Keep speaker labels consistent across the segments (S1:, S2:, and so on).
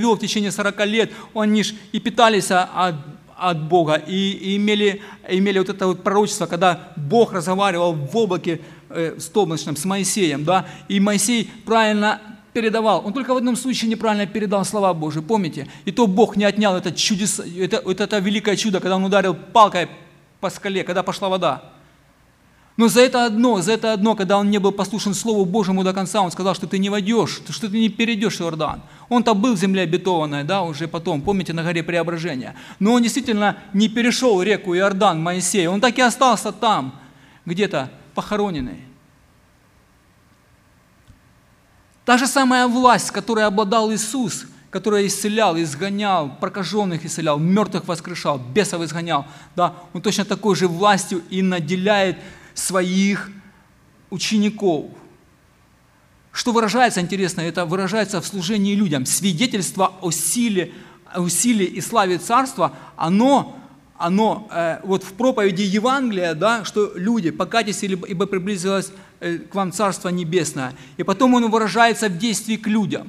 S1: вел в течение 40 лет, они ж и питались от, от Бога, и, и имели, имели вот это вот пророчество, когда Бог разговаривал в облаке э, столбночном с Моисеем, да, и Моисей правильно передавал. Он только в одном случае неправильно передал слова Божьи, помните? И то Бог не отнял это, чудес, это, вот это великое чудо, когда он ударил палкой по скале, когда пошла вода. Но за это одно, за это одно, когда он не был послушен Слову Божьему до конца, он сказал, что ты не войдешь, что ты не перейдешь Иордан. Он-то был в земле обетованной, да, уже потом, помните, на горе Преображения. Но он действительно не перешел реку Иордан, Моисей, он так и остался там, где-то похороненный. Та же самая власть, которой обладал Иисус, который исцелял, изгонял, прокаженных исцелял, мертвых воскрешал, бесов изгонял, да, он точно такой же властью и наделяет своих учеников. Что выражается, интересно, это выражается в служении людям. Свидетельство о силе, о силе и славе Царства, оно, оно э, вот в проповеди Евангелия, да, что люди, покайтесь, ибо приблизилось э, к вам Царство Небесное. И потом оно выражается в действии к людям.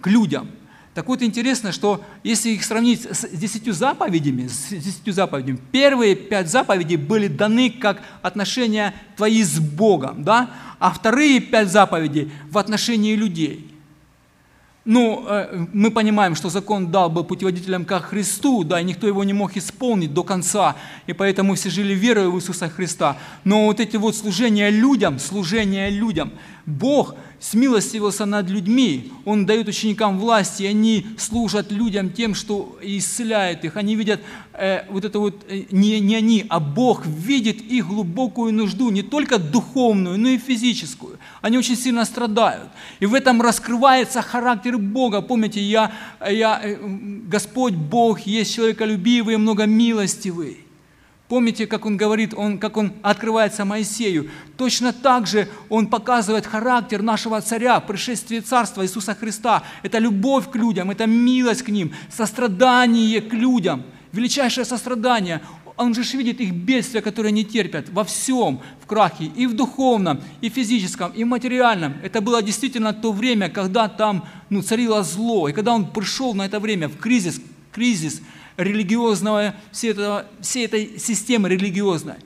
S1: К людям – так вот интересно, что если их сравнить с десятью заповедями, с десятью заповедями, первые пять заповедей были даны как отношения твои с Богом, да? а вторые пять заповедей в отношении людей. Ну, э, мы понимаем, что закон дал бы путеводителям как Христу, да, и никто его не мог исполнить до конца, и поэтому все жили верой в Иисуса Христа. Но вот эти вот служения людям, служения людям, Бог смилостивился над людьми, Он дает ученикам власть, и они служат людям тем, что исцеляет их. Они видят э, вот это вот, э, не, не они, а Бог видит их глубокую нужду, не только духовную, но и физическую. Они очень сильно страдают. И в этом раскрывается характер Бога. Помните, я, я, э, Господь Бог есть человеколюбивый, многомилостивый. Помните, как он говорит, он, как он открывается Моисею? Точно так же он показывает характер нашего царя, пришествие царства Иисуса Христа. Это любовь к людям, это милость к ним, сострадание к людям, величайшее сострадание. Он же видит их бедствия, которые они терпят во всем, в крахе, и в духовном, и в физическом, и в материальном. Это было действительно то время, когда там ну, царило зло. И когда он пришел на это время в кризис, кризис – религиозного, всей, этого, всей этой системы религиозной.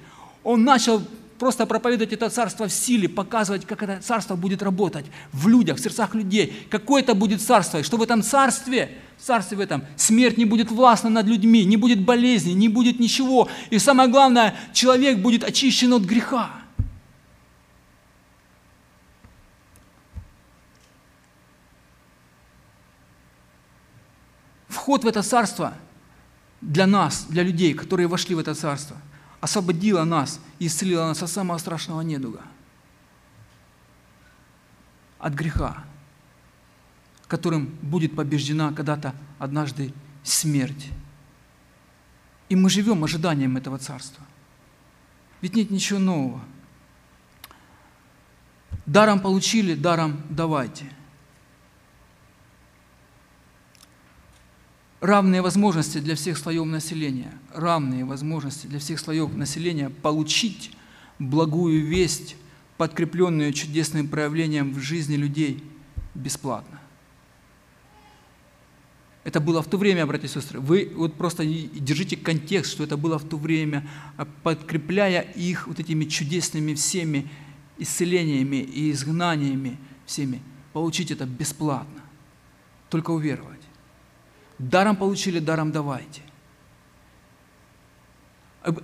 S1: Он начал просто проповедовать это царство в силе, показывать, как это царство будет работать в людях, в сердцах людей. Какое это будет царство, и что в этом царстве, в царстве в этом, смерть не будет властна над людьми, не будет болезни, не будет ничего. И самое главное, человек будет очищен от греха. Вход в это царство – для нас, для людей, которые вошли в это царство, освободила нас и исцелила нас от самого страшного недуга, от греха, которым будет побеждена когда-то однажды смерть. И мы живем ожиданием этого царства. Ведь нет ничего нового. Даром получили, даром давайте – равные возможности для всех слоев населения, равные возможности для всех слоев населения получить благую весть, подкрепленную чудесным проявлением в жизни людей бесплатно. Это было в то время, братья и сестры. Вы вот просто держите контекст, что это было в то время, а подкрепляя их вот этими чудесными всеми исцелениями и изгнаниями всеми. Получить это бесплатно. Только уверовать. Даром получили, даром давайте.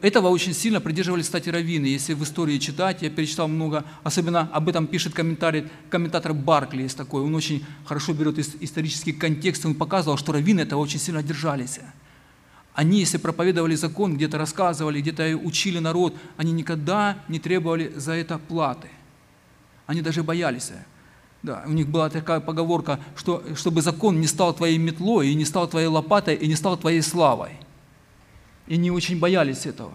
S1: Этого очень сильно придерживались, кстати, раввины. Если в истории читать, я перечитал много, особенно об этом пишет комментарий, комментатор Баркли есть такой, он очень хорошо берет исторический контекст, он показывал, что раввины этого очень сильно держались. Они, если проповедовали закон, где-то рассказывали, где-то учили народ, они никогда не требовали за это платы. Они даже боялись. Да, у них была такая поговорка, что чтобы закон не стал твоей метлой, и не стал твоей лопатой, и не стал твоей славой. И они очень боялись этого.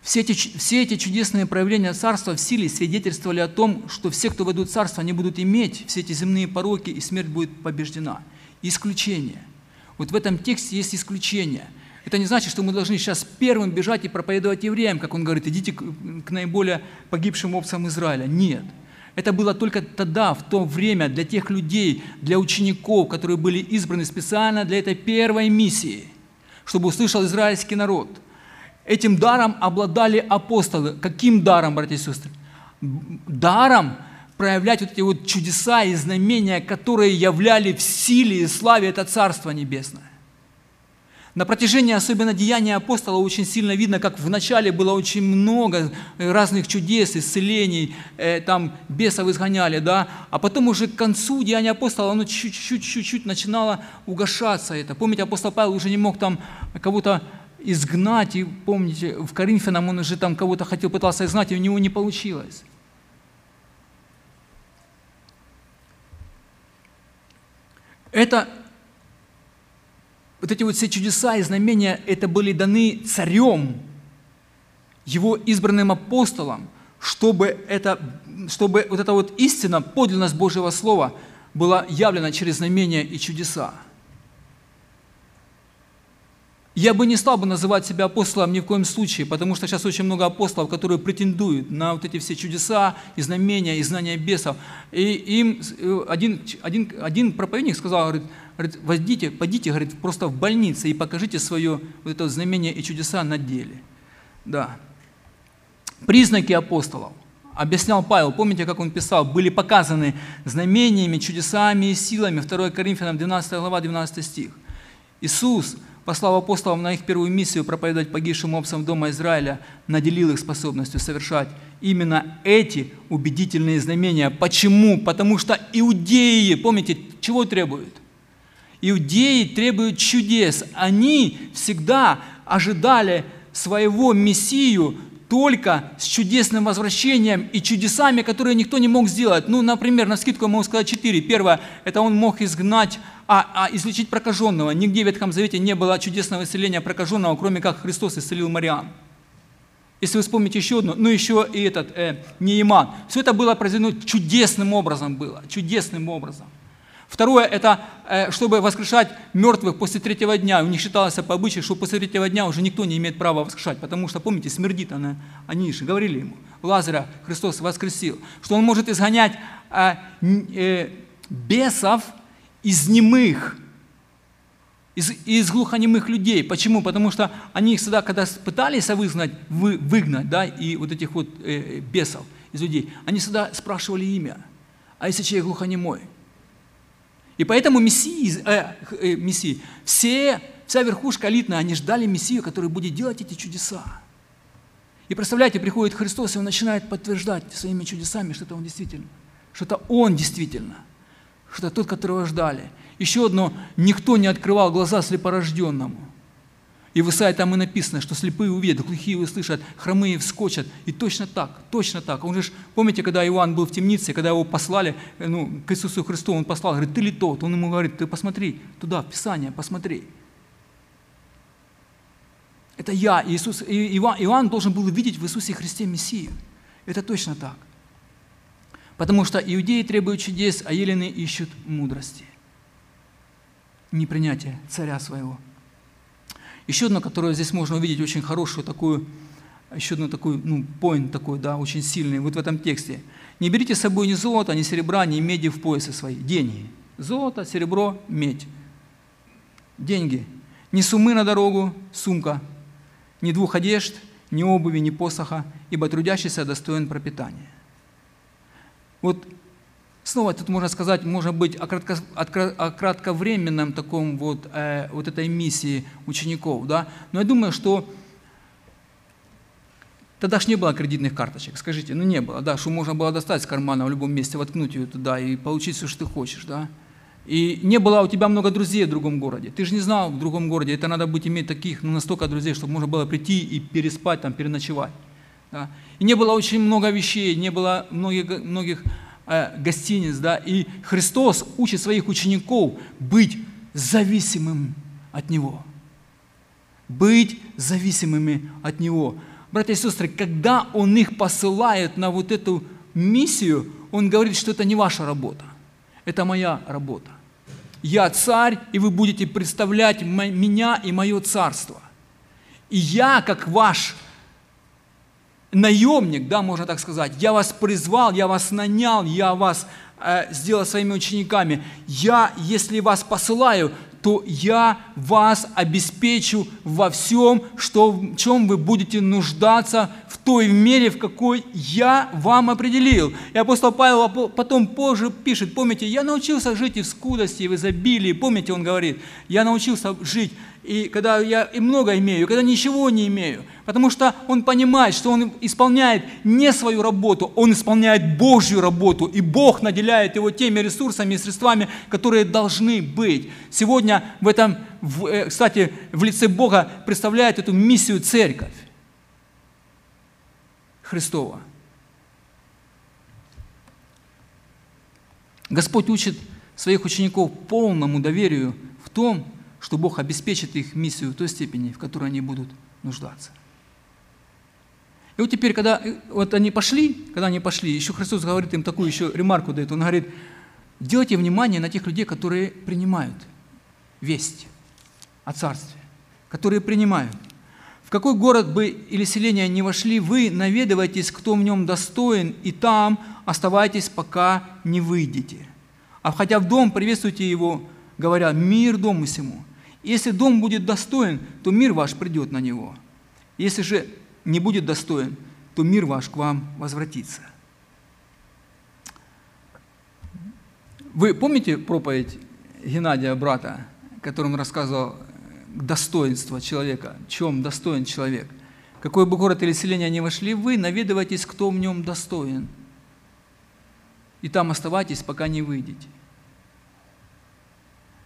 S1: Все эти, все эти чудесные проявления Царства в силе свидетельствовали о том, что все, кто войдут в Царство, они будут иметь все эти земные пороки, и смерть будет побеждена. Исключение. Вот в этом тексте есть исключение. Это не значит, что мы должны сейчас первым бежать и проповедовать евреям, как он говорит, идите к наиболее погибшим овцам Израиля. Нет. Это было только тогда, в то время, для тех людей, для учеников, которые были избраны специально для этой первой миссии, чтобы услышал израильский народ. Этим даром обладали апостолы. Каким даром, братья и сестры? Даром проявлять вот эти вот чудеса и знамения, которые являли в силе и славе это Царство Небесное. На протяжении особенно деяния апостола очень сильно видно, как вначале было очень много разных чудес, исцелений, э, там бесов изгоняли, да, а потом уже к концу деяния апостола оно чуть-чуть начинало угошаться это. Помните, апостол Павел уже не мог там кого-то изгнать, и помните, в Коринфянам он уже там кого-то хотел, пытался изгнать, и у него не получилось. Это вот эти вот все чудеса и знамения, это были даны царем, его избранным апостолом, чтобы, это, чтобы вот эта вот истина, подлинность Божьего Слова была явлена через знамения и чудеса. Я бы не стал бы называть себя апостолом ни в коем случае, потому что сейчас очень много апостолов, которые претендуют на вот эти все чудеса и знамения, и знания бесов. И им э, один, один, один проповедник сказал, говорит, говорит, возьмите, пойдите, говорит, просто в больнице и покажите свое вот это знамение и чудеса на деле. Да. Признаки апостолов. Объяснял Павел, помните, как он писал, были показаны знамениями, чудесами и силами. 2 Коринфянам 12 глава, 12 стих. Иисус – послав апостолов на их первую миссию проповедовать погибшим овцам дома Израиля, наделил их способностью совершать именно эти убедительные знамения. Почему? Потому что иудеи, помните, чего требуют? Иудеи требуют чудес. Они всегда ожидали своего Мессию только с чудесным возвращением и чудесами, которые никто не мог сделать. Ну, например, на скидку я могу сказать четыре. Первое, это он мог изгнать, а, а излечить прокаженного. Нигде в Ветхом Завете не было чудесного исцеления прокаженного, кроме как Христос исцелил Мариам. Если вы вспомните еще одну, ну еще и этот, э, Неиман. Все это было произведено чудесным образом было, чудесным образом. Второе – это э, чтобы воскрешать мертвых после третьего дня. У них считалось по обычаю, что после третьего дня уже никто не имеет права воскрешать, потому что, помните, смердит она. Они же говорили ему, Лазаря Христос воскресил, что он может изгонять э, э, бесов из немых, из, из глухонемых людей. Почему? Потому что они всегда, когда пытались выгнать, вы, выгнать да, и вот этих вот э, бесов из людей, они всегда спрашивали имя. А если человек глухонемой – и поэтому мессии, э, э, мессии все, вся верхушка элитная, они ждали Мессию, который будет делать эти чудеса. И представляете, приходит Христос, и Он начинает подтверждать своими чудесами, что это Он действительно, что это Он действительно, что это тот, которого ждали. Еще одно, никто не открывал глаза слепорожденному. И в Исаии там и написано, что слепые увидят, глухие услышат, хромые вскочат. И точно так, точно так. Он же, помните, когда Иоанн был в темнице, когда его послали ну, к Иисусу Христу, он послал, говорит, ты ли тот? Он ему говорит, ты посмотри туда, в Писание, посмотри. Это я, Иисус, Иоанн, Иоанн должен был увидеть в Иисусе Христе Мессию. Это точно так. Потому что иудеи требуют чудес, а елены ищут мудрости. Непринятие царя своего – еще одно, которое здесь можно увидеть, очень хорошую такую, еще одну такую, ну, point такой, да, очень сильный, вот в этом тексте. «Не берите с собой ни золота, ни серебра, ни меди в поясы свои». Деньги. Золото, серебро, медь. Деньги. Ни сумы на дорогу, сумка. Ни двух одежд, ни обуви, ни посоха, ибо трудящийся достоин пропитания. Вот Снова тут можно сказать, может быть, о, кратко, о кратковременном таком вот, э, вот этой миссии учеников, да. Но я думаю, что тогда ж не было кредитных карточек, скажите, ну не было, да, что можно было достать с кармана в любом месте, воткнуть ее туда и получить все, что ты хочешь, да. И не было у тебя много друзей в другом городе. Ты же не знал в другом городе, это надо быть иметь таких, ну, настолько друзей, чтобы можно было прийти и переспать, там, переночевать. Да. И не было очень много вещей, не было многих, многих гостиниц, да, и Христос учит своих учеников быть зависимым от Него. Быть зависимыми от Него. Братья и сестры, когда Он их посылает на вот эту миссию, Он говорит, что это не ваша работа, это моя работа. Я царь, и вы будете представлять меня и мое царство. И я, как ваш наемник, да, можно так сказать. Я вас призвал, я вас нанял, я вас э, сделал своими учениками. Я, если вас посылаю, то я вас обеспечу во всем, что, в чем вы будете нуждаться той мере, в какой я вам определил. И апостол Павел потом позже пишет, помните, я научился жить и в скудости, и в изобилии. Помните, он говорит, я научился жить и когда я и много имею, и когда ничего не имею. Потому что он понимает, что он исполняет не свою работу, он исполняет Божью работу, и Бог наделяет его теми ресурсами и средствами, которые должны быть. Сегодня в этом, э, кстати, в лице Бога представляет эту миссию церковь Христова. Господь учит своих учеников полному доверию в том, что Бог обеспечит их миссию в той степени, в которой они будут нуждаться. И вот теперь, когда э, вот они пошли, когда они пошли, еще Христос говорит им такую еще ремарку дает, Он говорит, делайте внимание на тех людей, которые принимают весть о Царстве, которые принимают. Какой город бы или селение не вошли, вы наведывайтесь, кто в нем достоин, и там оставайтесь, пока не выйдете. А входя в дом, приветствуйте его, говоря, мир дому всему. Если дом будет достоин, то мир ваш придет на него. Если же не будет достоин, то мир ваш к вам возвратится. Вы помните проповедь Геннадия, брата, которым рассказывал достоинство человека, чем достоин человек? Какой бы город или селение ни вошли, вы наведывайтесь, кто в нем достоин. И там оставайтесь, пока не выйдете.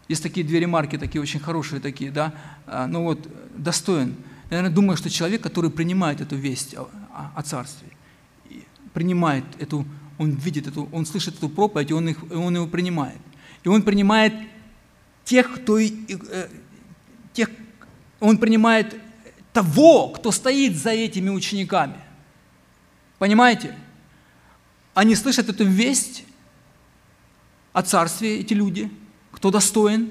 S1: Есть такие две ремарки, такие очень хорошие такие, да, а, ну вот, достоин. Я, наверное, думаю, что человек, который принимает эту весть о, о царстве, принимает эту, он видит эту, он слышит эту проповедь, и он, их, он его принимает. И он принимает тех, кто, э, он принимает того, кто стоит за этими учениками. Понимаете? Они слышат эту весть о царстве, эти люди – кто достоин,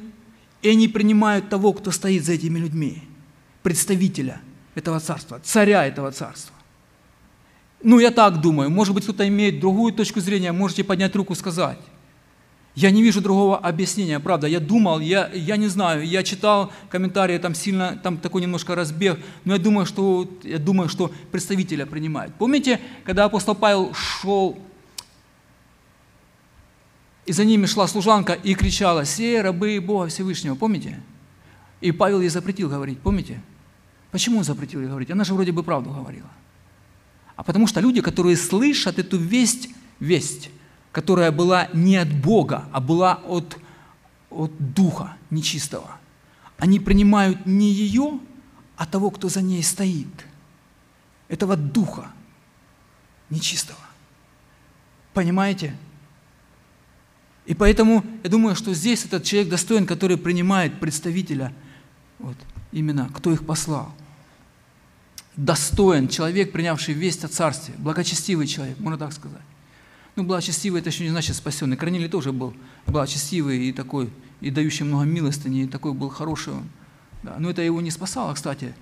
S1: и они принимают того, кто стоит за этими людьми, представителя этого царства, царя этого царства. Ну, я так думаю, может быть, кто-то имеет другую точку зрения, можете поднять руку и сказать. Я не вижу другого объяснения, правда. Я думал, я, я не знаю, я читал комментарии, там сильно, там такой немножко разбег, но я думаю, что, я думаю, что представителя принимают. Помните, когда апостол Павел шел и за ними шла служанка и кричала, «Все рабы Бога Всевышнего». Помните? И Павел ей запретил говорить, помните? Почему он запретил ей говорить? Она же вроде бы правду говорила. А потому что люди, которые слышат эту весть, весть, которая была не от Бога, а была от, от Духа нечистого, они принимают не ее, а того, кто за ней стоит. Этого Духа нечистого. Понимаете? И поэтому я думаю, что здесь этот человек достоин, который принимает представителя, вот, именно кто их послал. Достоин человек, принявший весть о царстве, благочестивый человек, можно так сказать. Ну, благочестивый это еще не значит спасенный. Корнилий тоже был благочестивый и такой, и дающий много милостыни, и такой был хороший. Да, но это его не спасало, кстати.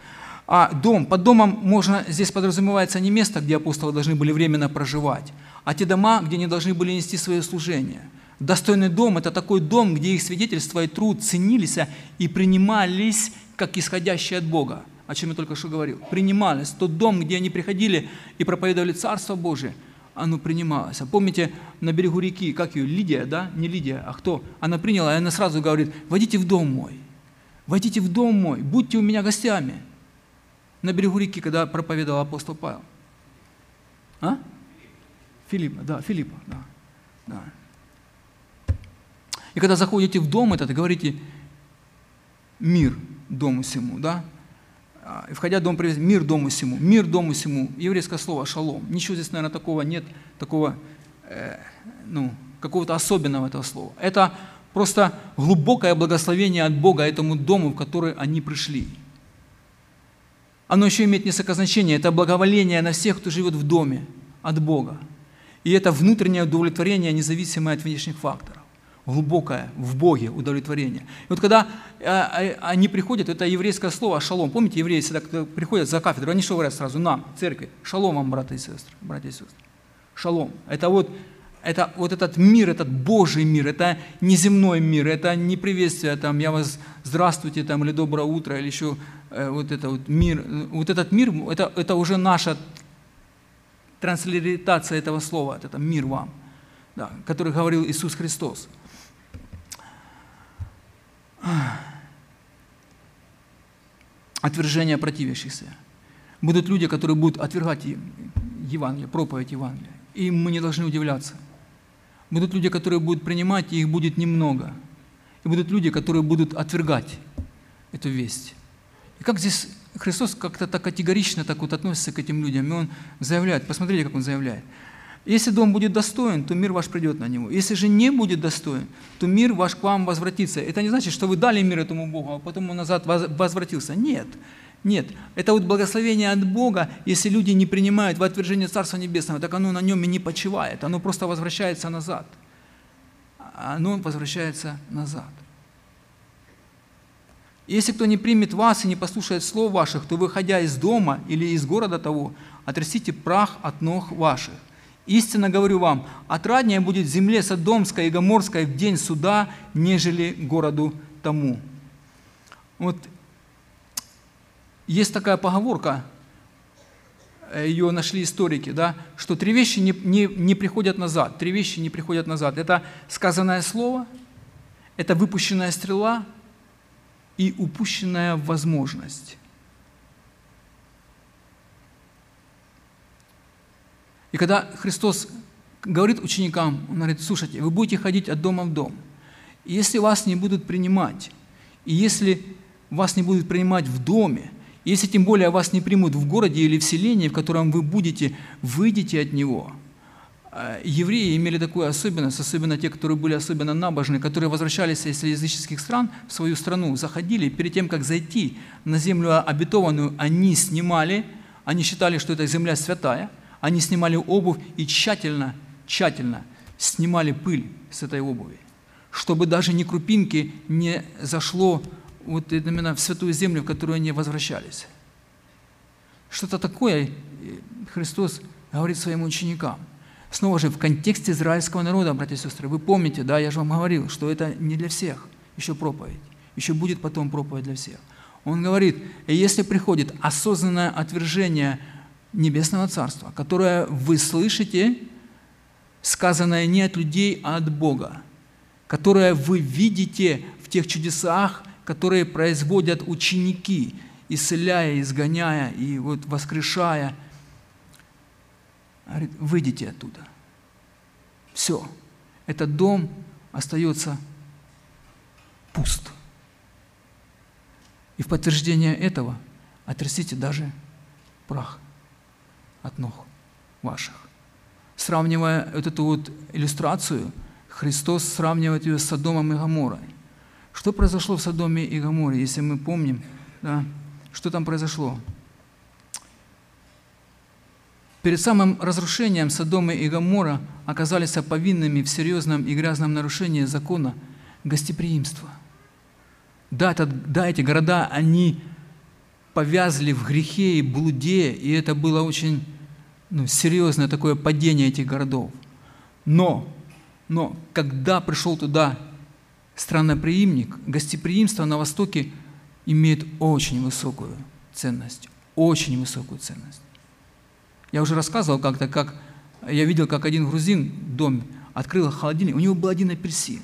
S1: А дом, под домом можно, здесь подразумевается не место, где апостолы должны были временно проживать, а те дома, где они должны были нести свое служение – Достойный дом – это такой дом, где их свидетельство и труд ценились и принимались как исходящие от Бога, о чем я только что говорил. Принимались. Тот дом, где они приходили и проповедовали Царство Божие, оно принималось. А помните, на берегу реки, как ее, Лидия, да? Не Лидия, а кто? Она приняла, и она сразу говорит, войдите в дом мой, войдите в дом мой, будьте у меня гостями. На берегу реки, когда проповедовал апостол Павел. А? Филиппа, да, Филиппа, да. да. И когда заходите в дом этот, говорите «мир дому всему», да? А, и входя в дом, привет, мир дому всему, мир дому всему, еврейское слово «шалом». Ничего здесь, наверное, такого нет, такого, э, ну, какого-то особенного этого слова. Это просто глубокое благословение от Бога этому дому, в который они пришли. Оно еще имеет несколько значений. Это благоволение на всех, кто живет в доме от Бога. И это внутреннее удовлетворение, независимое от внешних факторов глубокое в Боге удовлетворение. И вот когда э, э, они приходят, это еврейское слово «шалом». Помните, евреи всегда приходят за кафедру, они что говорят сразу? Нам, церкви, шалом вам, братья и сестры, братья и сестры. Шалом. Это вот, это вот этот мир, этот Божий мир, это неземной мир, это не приветствие, там, я вас, здравствуйте, там, или доброе утро, или еще э, вот это вот мир. Вот этот мир, это, это уже наша транслитация этого слова, это мир вам, да, который говорил Иисус Христос. Отвержение противящихся. Будут люди, которые будут отвергать Евангелие, проповедь Евангелия. И мы не должны удивляться. Будут люди, которые будут принимать, и их будет немного. И будут люди, которые будут отвергать эту весть. И как здесь Христос как-то так категорично так вот относится к этим людям, и Он заявляет, посмотрите, как Он заявляет. Если дом будет достоин, то мир ваш придет на него. Если же не будет достоин, то мир ваш к вам возвратится. Это не значит, что вы дали мир этому Богу, а потом он назад возвратился. Нет. Нет, это вот благословение от Бога, если люди не принимают в отвержение Царства Небесного, так оно на нем и не почивает, оно просто возвращается назад. Оно возвращается назад. Если кто не примет вас и не послушает слов ваших, то, выходя из дома или из города того, отрастите прах от ног ваших. Истинно говорю вам, отраднее будет земле Содомской и Гоморской в день суда, нежели городу тому. Вот есть такая поговорка, ее нашли историки, да, что три вещи не, не, не приходят назад. Три вещи не приходят назад. Это сказанное слово, это выпущенная стрела и упущенная возможность. И когда Христос говорит ученикам, Он говорит, слушайте, вы будете ходить от дома в дом. И если вас не будут принимать, и если вас не будут принимать в доме, если тем более вас не примут в городе или в селении, в котором вы будете, выйдете от него. А, евреи имели такую особенность, особенно те, которые были особенно набожны, которые возвращались из языческих стран в свою страну, заходили, перед тем, как зайти на землю обетованную, они снимали, они считали, что эта земля святая, они снимали обувь и тщательно, тщательно снимали пыль с этой обуви, чтобы даже ни крупинки не зашло вот именно в святую землю, в которую они возвращались. Что-то такое Христос говорит своим ученикам. Снова же в контексте израильского народа, братья и сестры, вы помните, да, я же вам говорил, что это не для всех еще проповедь, еще будет потом проповедь для всех. Он говорит, если приходит осознанное отвержение Небесного Царства, которое вы слышите, сказанное не от людей, а от Бога, которое вы видите в тех чудесах, которые производят ученики, исцеляя, изгоняя и вот воскрешая. Говорит, выйдите оттуда. Все. Этот дом остается пуст. И в подтверждение этого отрастите даже прах от ног ваших. Сравнивая вот эту вот иллюстрацию, Христос сравнивает ее с Содомом и Гоморой. Что произошло в Содоме и Гоморе, если мы помним, да, что там произошло? Перед самым разрушением Содомы и Гомора оказались повинными в серьезном и грязном нарушении закона гостеприимства. Да, это, да, эти города, они повязли в грехе и блуде, и это было очень ну, серьезное такое падение этих городов. Но, но когда пришел туда странноприимник, гостеприимство на Востоке имеет очень высокую ценность, очень высокую ценность. Я уже рассказывал как-то, как я видел, как один грузин в доме открыл холодильник, у него был один апельсин,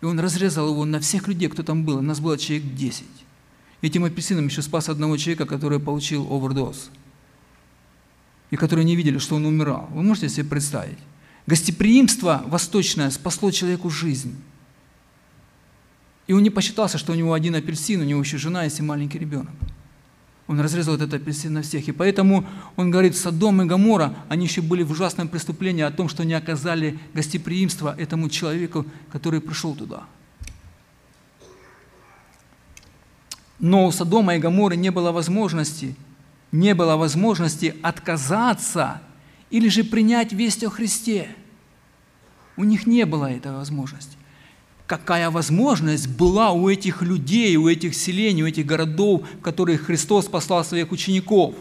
S1: и он разрезал его на всех людей, кто там был, у нас было человек 10. Этим апельсином еще спас одного человека, который получил овердоз, и которые не видели, что он умирал. Вы можете себе представить? Гостеприимство восточное спасло человеку жизнь. И он не посчитался, что у него один апельсин, у него еще жена есть и маленький ребенок. Он разрезал этот апельсин на всех. И поэтому он говорит, Содом и Гамора, они еще были в ужасном преступлении о том, что не оказали гостеприимства этому человеку, который пришел туда. Но у Содома и Гаморы не было возможности, не было возможности отказаться или же принять весть о Христе. У них не было этой возможности. какая возможность была у этих людей, у этих селений, у этих городов, в которые Христос послал своих учеников.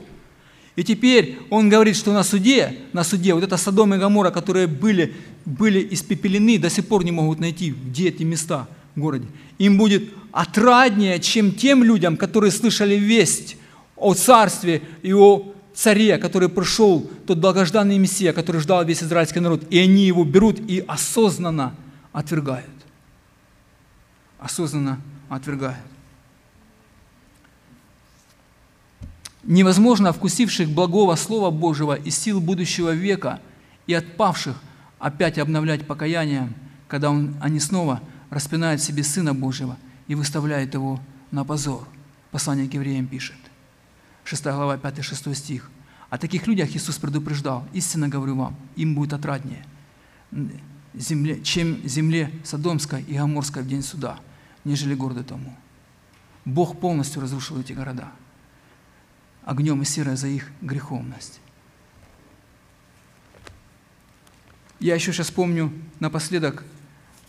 S1: И теперь он говорит, что на суде, на суде, вот это Содом и Гамора, которые были, были испепелены, до сих пор не могут найти, где эти места городе. Им будет отраднее, чем тем людям, которые слышали весть о царстве и о царе, который пришел, тот долгожданный Мессия, который ждал весь израильский народ, и они его берут и осознанно отвергают осознанно отвергают. Невозможно вкусивших благого Слова Божьего и сил будущего века и отпавших опять обновлять покаяние, когда он, они снова распинают себе Сына Божьего и выставляют его на позор. Послание к евреям пишет. 6 глава, 5-6 стих. О таких людях Иисус предупреждал. Истинно говорю вам, им будет отраднее, земле, чем земле Содомской и Гоморской в день суда – нежели городу тому. Бог полностью разрушил эти города огнем и серой за их греховность. Я еще сейчас помню, напоследок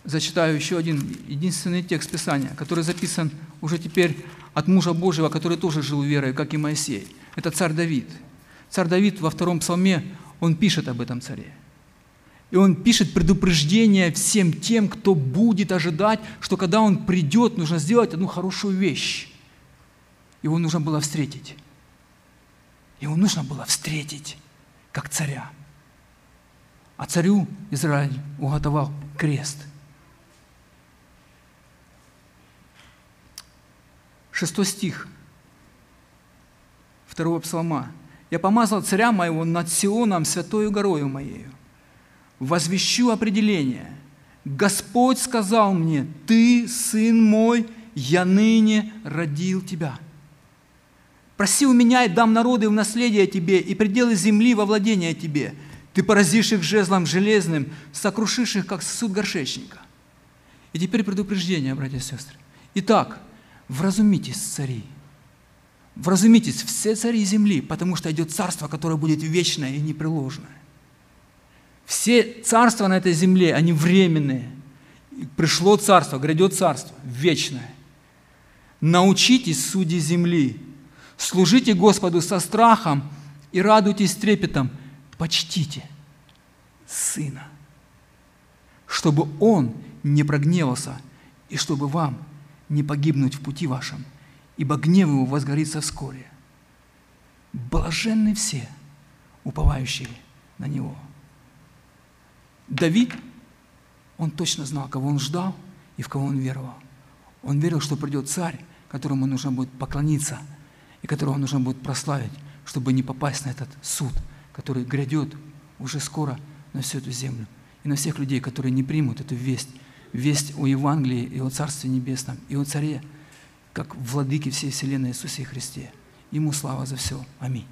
S1: зачитаю еще один единственный текст Писания, который записан уже теперь от мужа Божьего, который тоже жил верой, как и Моисей. Это царь Давид. Царь Давид во втором псалме, он пишет об этом царе – и он пишет предупреждение всем тем, кто будет ожидать, что когда он придет, нужно сделать одну хорошую вещь. Его нужно было встретить. Его нужно было встретить как царя. А царю Израиль уготовал крест. Шестой стих второго псалма. «Я помазал царя моего над Сионом, святою горою моею, возвещу определение. Господь сказал мне, ты, сын мой, я ныне родил тебя. Проси у меня и дам народы в наследие тебе, и пределы земли во владение тебе. Ты поразишь их жезлом железным, сокрушишь их, как сосуд горшечника. И теперь предупреждение, братья и сестры. Итак, вразумитесь, цари, вразумитесь, все цари земли, потому что идет царство, которое будет вечное и непреложное. Все царства на этой земле, они временные. Пришло царство, грядет царство, вечное. Научитесь, судьи земли, служите Господу со страхом и радуйтесь трепетом, почтите Сына, чтобы Он не прогневался и чтобы вам не погибнуть в пути вашем, ибо гнев Его возгорится вскоре. Блаженны все, уповающие на Него. Давид, он точно знал, кого он ждал и в кого он веровал. Он верил, что придет царь, которому нужно будет поклониться и которого нужно будет прославить, чтобы не попасть на этот суд, который грядет уже скоро на всю эту землю и на всех людей, которые не примут эту весть, весть о Евангелии и о Царстве Небесном, и о Царе, как владыке всей вселенной Иисусе Христе. Ему слава за все. Аминь.